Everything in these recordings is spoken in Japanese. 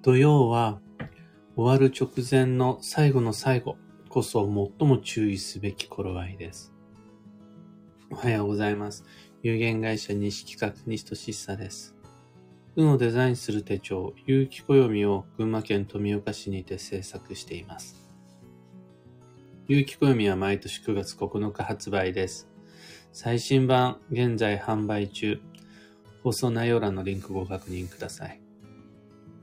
土曜は終わる直前の最後の最後こそ最も注意すべき頃合いです。おはようございます。有限会社西企画西俊久です。運をデザインする手帳、有機暦を群馬県富岡市にて制作しています。有機暦は毎年9月9日発売です。最新版、現在販売中。放送内容欄のリンクご確認ください。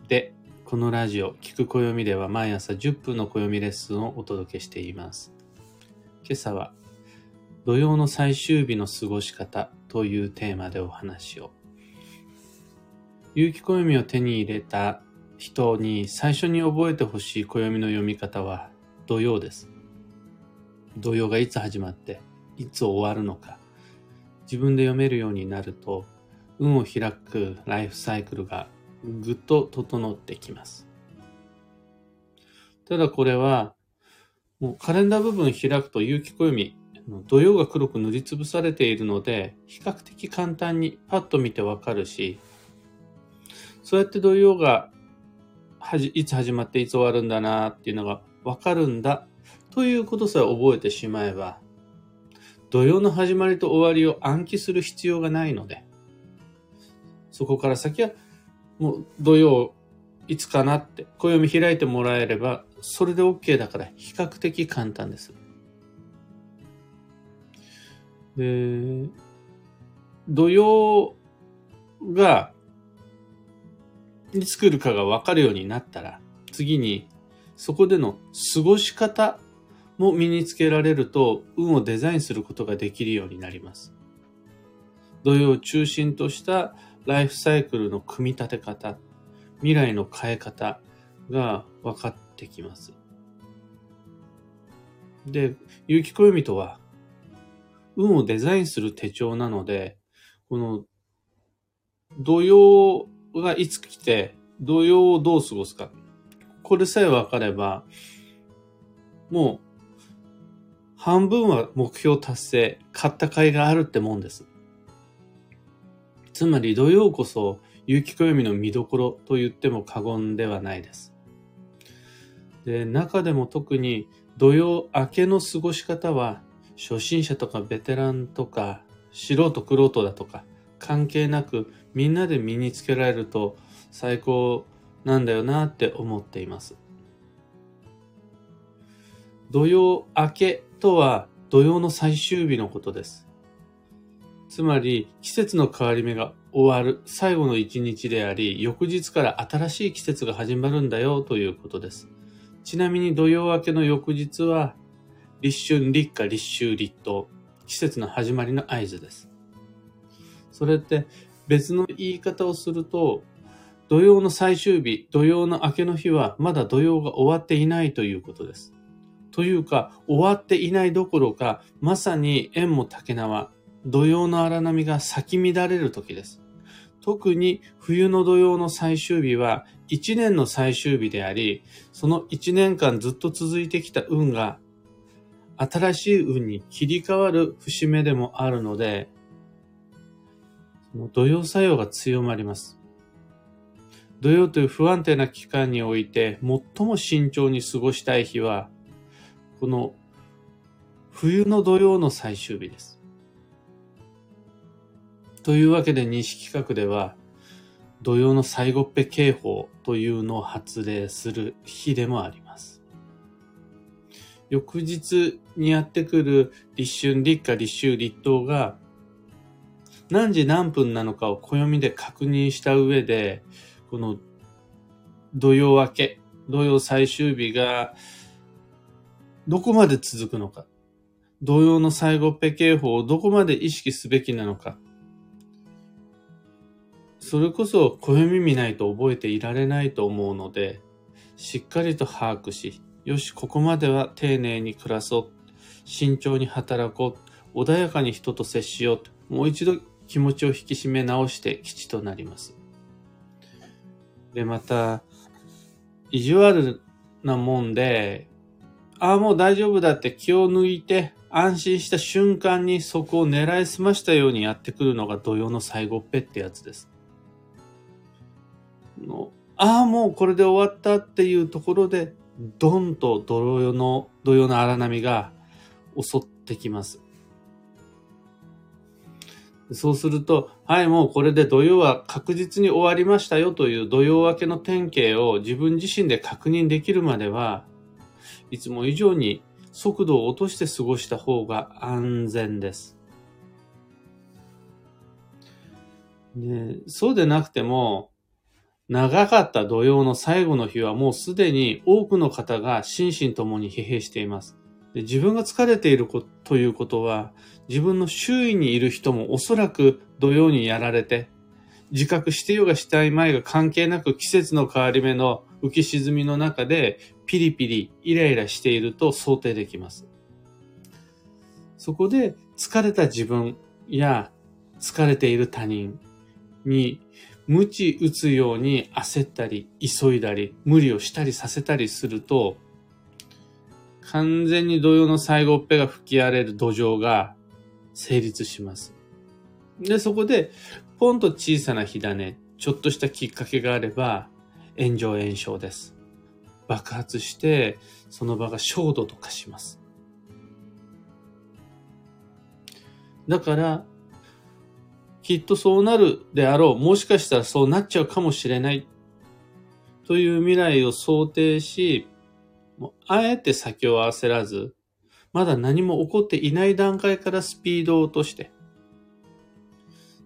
で、このラジオ、聞く暦では毎朝10分の暦レッスンをお届けしています。今朝は、土曜の最終日の過ごし方というテーマでお話を。有機暦を手に入れた人に最初に覚えてほしい暦の読み方は土曜です。土曜がいつ始まって、いつ終わるのか、自分で読めるようになると、運を開くライフサイクルがぐっと整ってきます。ただこれは、もうカレンダー部分開くと有機暦、土曜が黒く塗りつぶされているので、比較的簡単にパッと見てわかるし、そうやって土曜がはじいつ始まっていつ終わるんだなっていうのがわかるんだということさえ覚えてしまえば、土曜の始まりと終わりを暗記する必要がないので、そこから先はもう土曜いつかなって暦開いてもらえればそれで OK だから比較的簡単です。で、土曜がいつ来るかが分かるようになったら次にそこでの過ごし方も身につけられると運をデザインすることができるようになります。土曜を中心としたライフサイクルの組み立て方、未来の変え方が分かってきます。で、有機暦とは、運をデザインする手帳なので、この、土曜がいつ来て、土曜をどう過ごすか。これさえ分かれば、もう、半分は目標達成、買った甲斐があるってもんです。つまり土曜こそ有機暦の見どころと言っても過言ではないです。で中でも特に土曜明けの過ごし方は初心者とかベテランとか素人玄人だとか関係なくみんなで身につけられると最高なんだよなって思っています。土曜明けとは土曜の最終日のことです。つまり季節の変わり目が終わる最後の一日であり、翌日から新しい季節が始まるんだよということです。ちなみに土曜明けの翌日は、立春、立夏、立秋、立冬、季節の始まりの合図です。それって別の言い方をすると、土曜の最終日、土曜の明けの日はまだ土曜が終わっていないということです。というか、終わっていないどころか、まさに縁も竹縄、土曜の荒波が咲き乱れる時です。特に冬の土曜の最終日は一年の最終日であり、その一年間ずっと続いてきた運が新しい運に切り替わる節目でもあるので、その土曜作用が強まります。土曜という不安定な期間において最も慎重に過ごしたい日は、この冬の土曜の最終日です。というわけで西企画では土曜の最後っぺ警報というのを発令する日でもあります。翌日にやってくる立春、立夏、立秋、立冬が何時何分なのかを暦で確認した上で、この土曜明け、土曜最終日がどこまで続くのか、土曜の最後っぺ警報をどこまで意識すべきなのか、それこそ暦見ないと覚えていられないと思うので、しっかりと把握し、よし、ここまでは丁寧に暮らそう、慎重に働こう、穏やかに人と接しようと、もう一度気持ちを引き締め直して基地となります。で、また、意地悪なもんで、ああ、もう大丈夫だって気を抜いて、安心した瞬間にそこを狙いすましたようにやってくるのが土曜の最後っぺってやつです。のああ、もうこれで終わったっていうところで、ドンと土曜の、土曜の荒波が襲ってきます。そうすると、はい、もうこれで土曜は確実に終わりましたよという土曜明けの典型を自分自身で確認できるまでは、いつも以上に速度を落として過ごした方が安全です。ね、そうでなくても、長かった土曜の最後の日はもうすでに多くの方が心身ともに疲弊しています。で自分が疲れているということは、自分の周囲にいる人もおそらく土曜にやられて、自覚してようがしたい前が関係なく季節の変わり目の浮き沈みの中でピリピリ、イライラしていると想定できます。そこで疲れた自分や疲れている他人に無知打つように焦ったり、急いだり、無理をしたりさせたりすると、完全に土曜の最後っぺが吹き荒れる土壌が成立します。で、そこで、ポンと小さな火種、ちょっとしたきっかけがあれば、炎上炎症です。爆発して、その場が焦土と化します。だから、きっとそうなるであろう。もしかしたらそうなっちゃうかもしれない。という未来を想定し、もうあえて先を焦らず、まだ何も起こっていない段階からスピードを落として、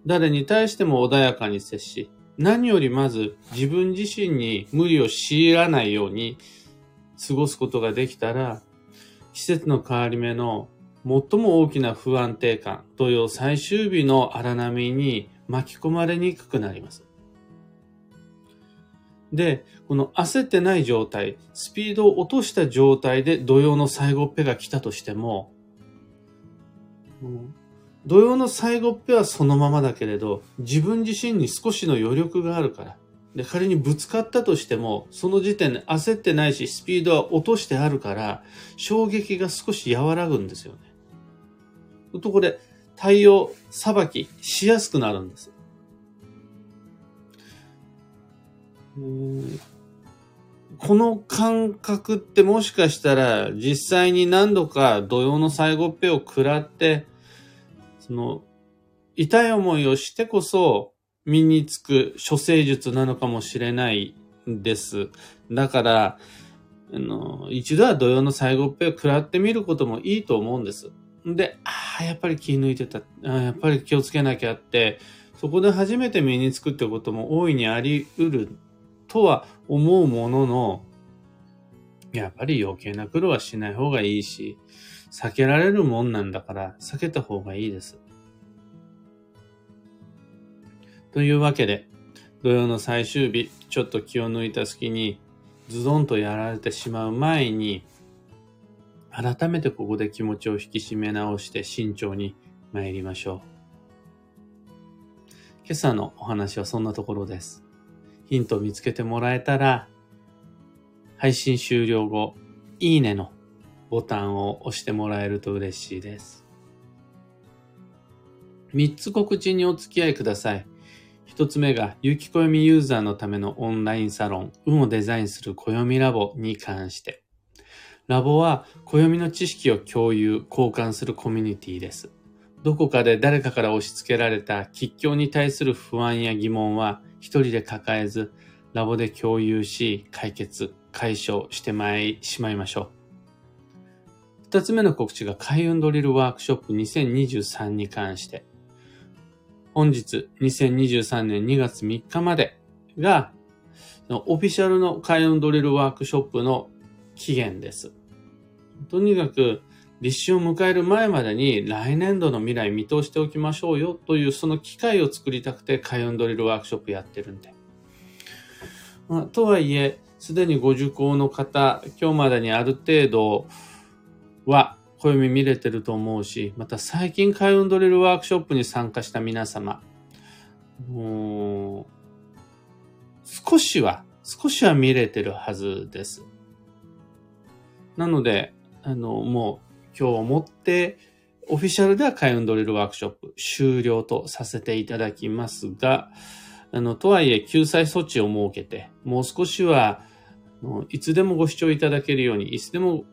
誰に対しても穏やかに接し、何よりまず自分自身に無理を強いらないように過ごすことができたら、季節の変わり目の最も大きな不安定感、同様最終日の荒波に巻き込まれにくくなります。で、この焦ってない状態、スピードを落とした状態で土曜の最後っぺが来たとしても、土曜の最後っぺはそのままだけれど、自分自身に少しの余力があるから、で、仮にぶつかったとしても、その時点で焦ってないし、スピードは落としてあるから、衝撃が少し和らぐんですよね。とこれ、対応、裁きしやすくなるんです。この感覚ってもしかしたら実際に何度か土曜の最後っぺを食らって、その痛い思いをしてこそ身につく処世術なのかもしれないです。だから、あの、一度は土曜の最後っぺを食らってみることもいいと思うんです。で、ああ、やっぱり気抜いてた。あやっぱり気をつけなきゃって、そこで初めて身につくってことも大いにあり得るとは思うものの、やっぱり余計な苦労はしない方がいいし、避けられるもんなんだから避けた方がいいです。というわけで、土曜の最終日、ちょっと気を抜いた隙に、ズドンとやられてしまう前に、改めてここで気持ちを引き締め直して慎重に参りましょう。今朝のお話はそんなところです。ヒントを見つけてもらえたら、配信終了後、いいねのボタンを押してもらえると嬉しいです。3つ告知にお付き合いください。1つ目が、有機暦ユーザーのためのオンラインサロン、運をデザインする暦ラボに関して。ラボは暦の知識を共有、交換するコミュニティです。どこかで誰かから押し付けられた吉祥に対する不安や疑問は一人で抱えず、ラボで共有し、解決、解消してまい、しまいましょう。二つ目の告知が開運ドリルワークショップ2023に関して。本日2023年2月3日までが、オフィシャルの開運ドリルワークショップの期限です。とにかく、立春を迎える前までに来年度の未来見通しておきましょうよというその機会を作りたくて開運ドリルワークショップやってるんで。まあ、とはいえ、すでにご受講の方、今日までにある程度は暦見れてると思うし、また最近開運ドリルワークショップに参加した皆様、もう、少しは、少しは見れてるはずです。なので、あの、もう今日をもって、オフィシャルでは開運ドリルワークショップ終了とさせていただきますが、あの、とはいえ救済措置を設けて、もう少しは、いつでもご視聴いただけるように、いつでも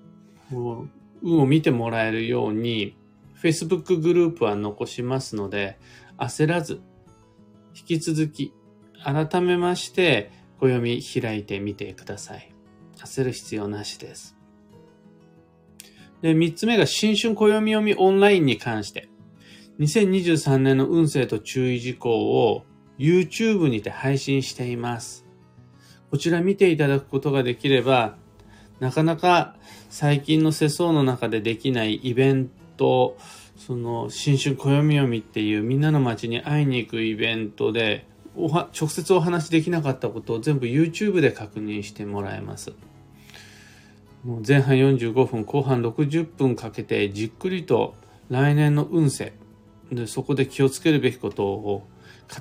運を見てもらえるように、Facebook グループは残しますので、焦らず、引き続き、改めまして、暦開いてみてください。焦る必要なしです。で、三つ目が新春暦読みオンラインに関して、2023年の運勢と注意事項を YouTube にて配信しています。こちら見ていただくことができれば、なかなか最近の世相の中でできないイベント、その新春暦読みっていうみんなの街に会いに行くイベントでおは直接お話できなかったことを全部 YouTube で確認してもらえます。もう前半45分後半60分かけてじっくりと来年の運勢でそこで気をつけるべきことを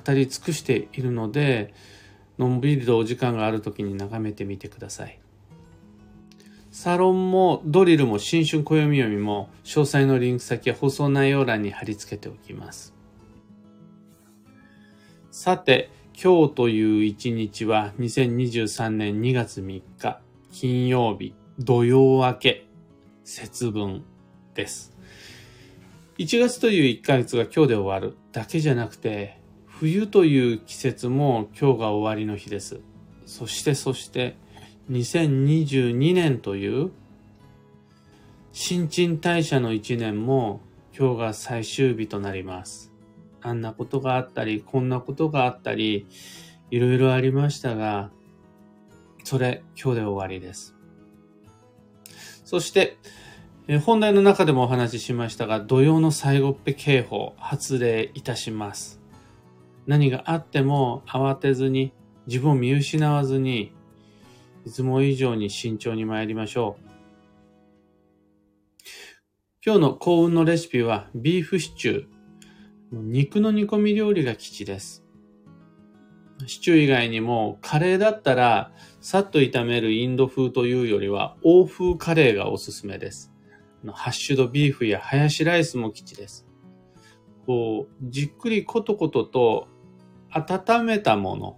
語り尽くしているのでのんびりとお時間がある時に眺めてみてください。サロンもドリルも新春暦読みも詳細のリンク先は放送内容欄に貼り付けておきます。さて、今日という一日は2023年2月3日金曜日土曜明け節分です。1月という1ヶ月が今日で終わるだけじゃなくて冬という季節も今日が終わりの日です。そしてそして2022年という新陳代謝の1年も今日が最終日となります。あんなことがあったり、こんなことがあったり、いろいろありましたが、それ今日で終わりです。そして、本題の中でもお話ししましたが、土曜の最後っぺ警報発令いたします。何があっても慌てずに、自分を見失わずに、いつも以上に慎重に参りましょう。今日の幸運のレシピはビーフシチュー。肉の煮込み料理が基地です。シチュー以外にもカレーだったらさっと炒めるインド風というよりは欧風カレーがおすすめです。ハッシュドビーフやハヤシライスも基地です。こう、じっくりコトコトと温めたもの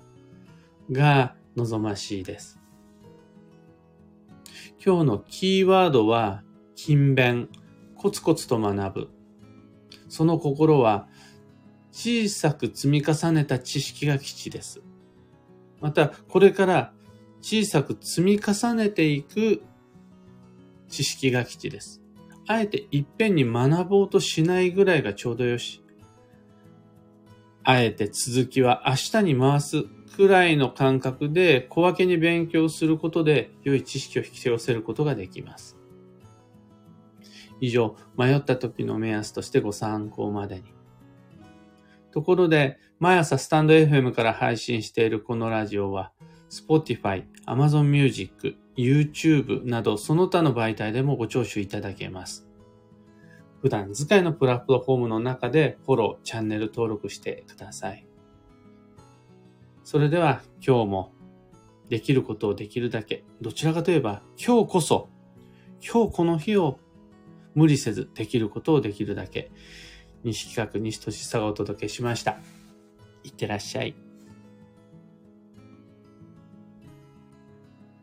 が望ましいです。今日のキーワードは、勤勉、コツコツと学ぶ。その心は、小さく積み重ねた知識が基地です。また、これから小さく積み重ねていく知識が基地です。あえていっぺんに学ぼうとしないぐらいがちょうどよし。あえて続きは明日に回すくらいの感覚で小分けに勉強することで良い知識を引き寄せることができます。以上、迷った時の目安としてご参考までに。ところで、毎朝スタンド FM から配信しているこのラジオは、Spotify、Amazon Music、YouTube などその他の媒体でもご聴取いただけます。普段使いのプラットフォームの中でフォロー、チャンネル登録してください。それでは今日もできることをできるだけ、どちらかといえば今日こそ、今日この日を無理せずできることをできるだけ、西企画西俊さがお届けしました。いってらっしゃい。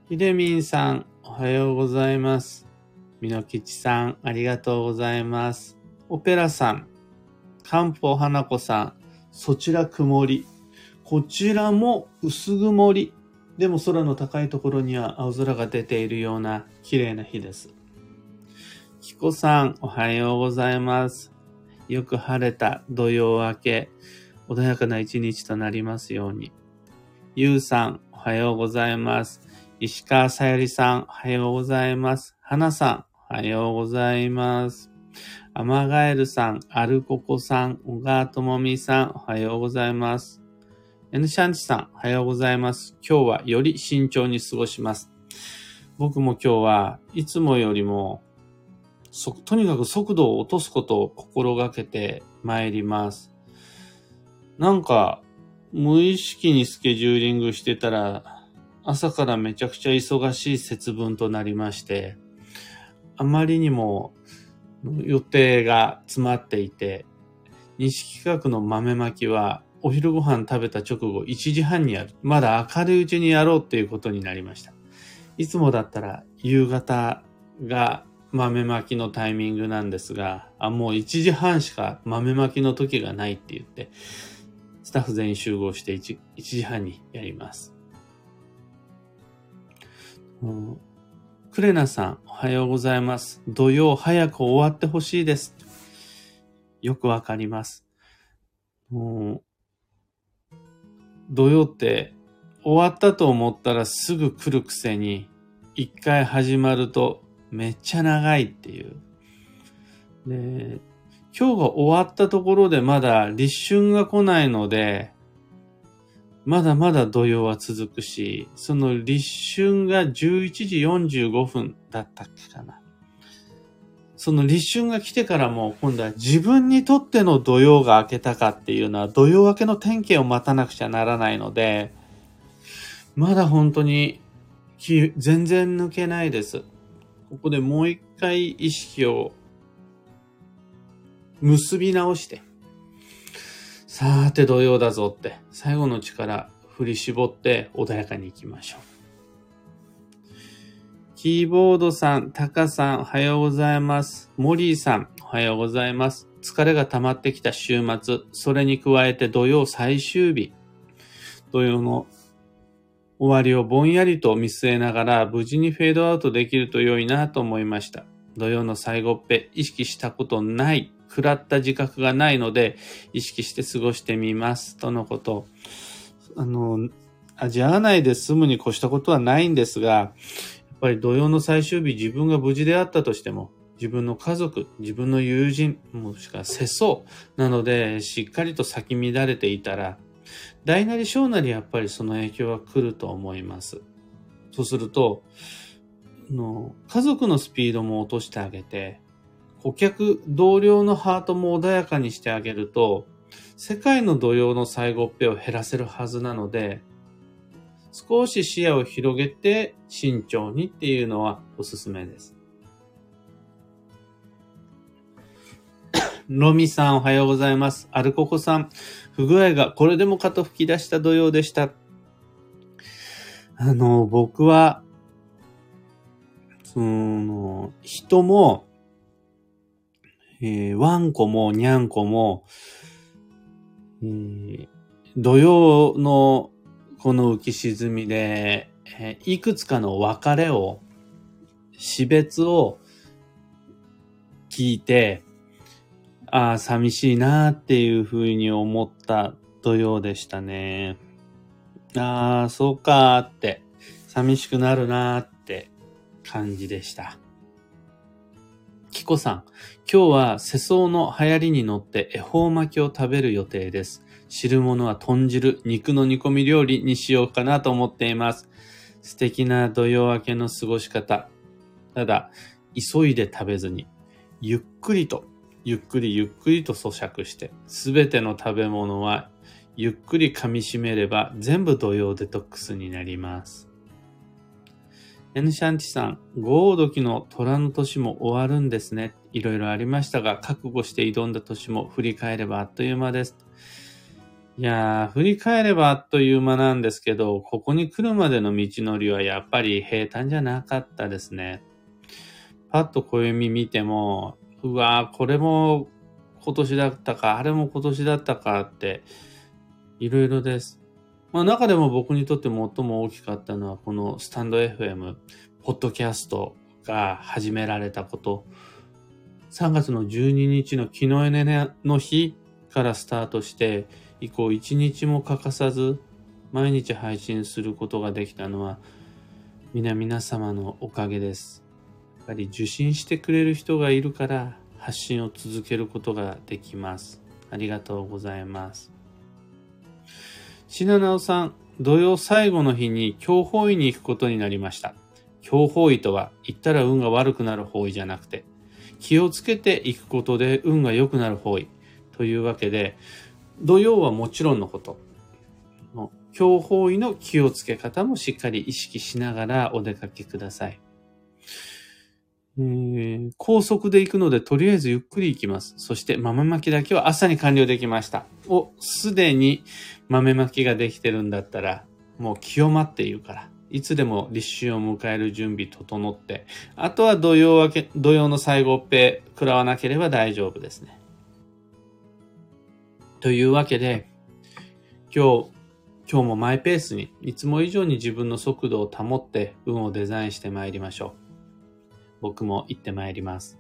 ひでみんさん、おはようございます。みのきちさん、ありがとうございます。オペラさん、かんぽはなこさん、そちら曇り。こちらも薄曇り。でも空の高いところには青空が出ているような綺麗な日です。きこさん、おはようございます。よく晴れた土曜明け、穏やかな一日となりますように。ゆうさん、おはようございます。石川さゆりさん、おはようございます。はなさん、おはようございます。アマガエルさん、アルココさん、小川ともみさん、おはようございます。エヌシャンチさん、おはようございます。今日はより慎重に過ごします。僕も今日はいつもよりも、そとにかく速度を落とすことを心がけて参ります。なんか、無意識にスケジューリングしてたら、朝からめちゃくちゃ忙しい節分となりまして、あまりにも予定が詰まっていて、西企画の豆まきはお昼ご飯食べた直後1時半にやる。まだ明るいうちにやろうっていうことになりました。いつもだったら夕方が豆まきのタイミングなんですが、あ、もう1時半しか豆まきの時がないって言って、スタッフ全員集合して 1, 1時半にやります。クレナさん、おはようございます。土曜早く終わってほしいです。よくわかります。もう土曜って終わったと思ったらすぐ来るくせに、一回始まるとめっちゃ長いっていう。で、今日が終わったところでまだ立春が来ないので、まだまだ土曜は続くし、その立春が11時45分だったっけかな。その立春が来てからも今度は自分にとっての土曜が明けたかっていうのは土曜明けの天気を待たなくちゃならないので、まだ本当に全然抜けないです。ここでもう一回意識を結び直して、さーて土曜だぞって、最後の力振り絞って穏やかに行きましょう。キーボードさん、タカさん、おはようございます。モリーさん、おはようございます。疲れが溜まってきた週末、それに加えて土曜最終日、土曜の終わりをぼんやりと見据えながら無事にフェードアウトできると良いなと思いました。土曜の最後っぺ、意識したことない、食らった自覚がないので、意識して過ごしてみます。とのこと。あの、味わわないで済むに越したことはないんですが、やっぱり土曜の最終日自分が無事であったとしても、自分の家族、自分の友人、もしくは世相なので、しっかりと咲き乱れていたら、大なり小なりやっぱりその影響は来ると思います。そうすると、の家族のスピードも落としてあげて、顧客、同僚のハートも穏やかにしてあげると、世界の土曜の最後っぺを減らせるはずなので、少し視野を広げて慎重にっていうのはおすすめです。ロミさんおはようございます。アルココさん、不具合がこれでもかと吹き出した土曜でした。あの、僕は、その、人も、えー、ワンコもニャンコも、えー、土曜のこの浮き沈みで、えー、いくつかの別れを、死別を聞いて、ああ、寂しいなっていうふうに思った土曜でしたね。ああ、そうかーって、寂しくなるなーって感じでした。キコさん、今日は世相の流行りに乗って恵方巻きを食べる予定です。汁物は豚汁、肉の煮込み料理にしようかなと思っています。素敵な土曜明けの過ごし方。ただ、急いで食べずに、ゆっくりとゆっくりゆっくりと咀嚼して、すべての食べ物はゆっくり噛み締めれば全部土曜デトックスになります。エヌシャンティさん、豪雨時の虎の年も終わるんですね。いろいろありましたが、覚悟して挑んだ年も振り返ればあっという間です。いやー、振り返ればあっという間なんですけど、ここに来るまでの道のりはやっぱり平坦じゃなかったですね。パッと暦見ても、うわこれも今年だったか、あれも今年だったかって、いろいろです。まあ中でも僕にとって最も大きかったのは、このスタンド FM、ポッドキャストが始められたこと。3月の12日の昨日ねの日からスタートして、以降1日も欠かさず毎日配信することができたのは、皆皆様のおかげです。ぱり受信してくれる人がいるから発信を続けることができます。ありがとうございます。品直さん、土曜最後の日に強法医に行くことになりました。強法医とは行ったら運が悪くなる方位じゃなくて、気をつけていくことで運が良くなる方位というわけで、土曜はもちろんのこと、強法医の気をつけ方もしっかり意識しながらお出かけください。え高速で行くのでとりあえずゆっくり行きます。そして豆まきだけは朝に完了できました。お、すでに豆まきができてるんだったら、もう清まっているから。いつでも立春を迎える準備整って、あとは土曜明け、土曜の最後っぺ食らわなければ大丈夫ですね。というわけで、今日、今日もマイペースに、いつも以上に自分の速度を保って運をデザインしてまいりましょう。僕も行ってまいります。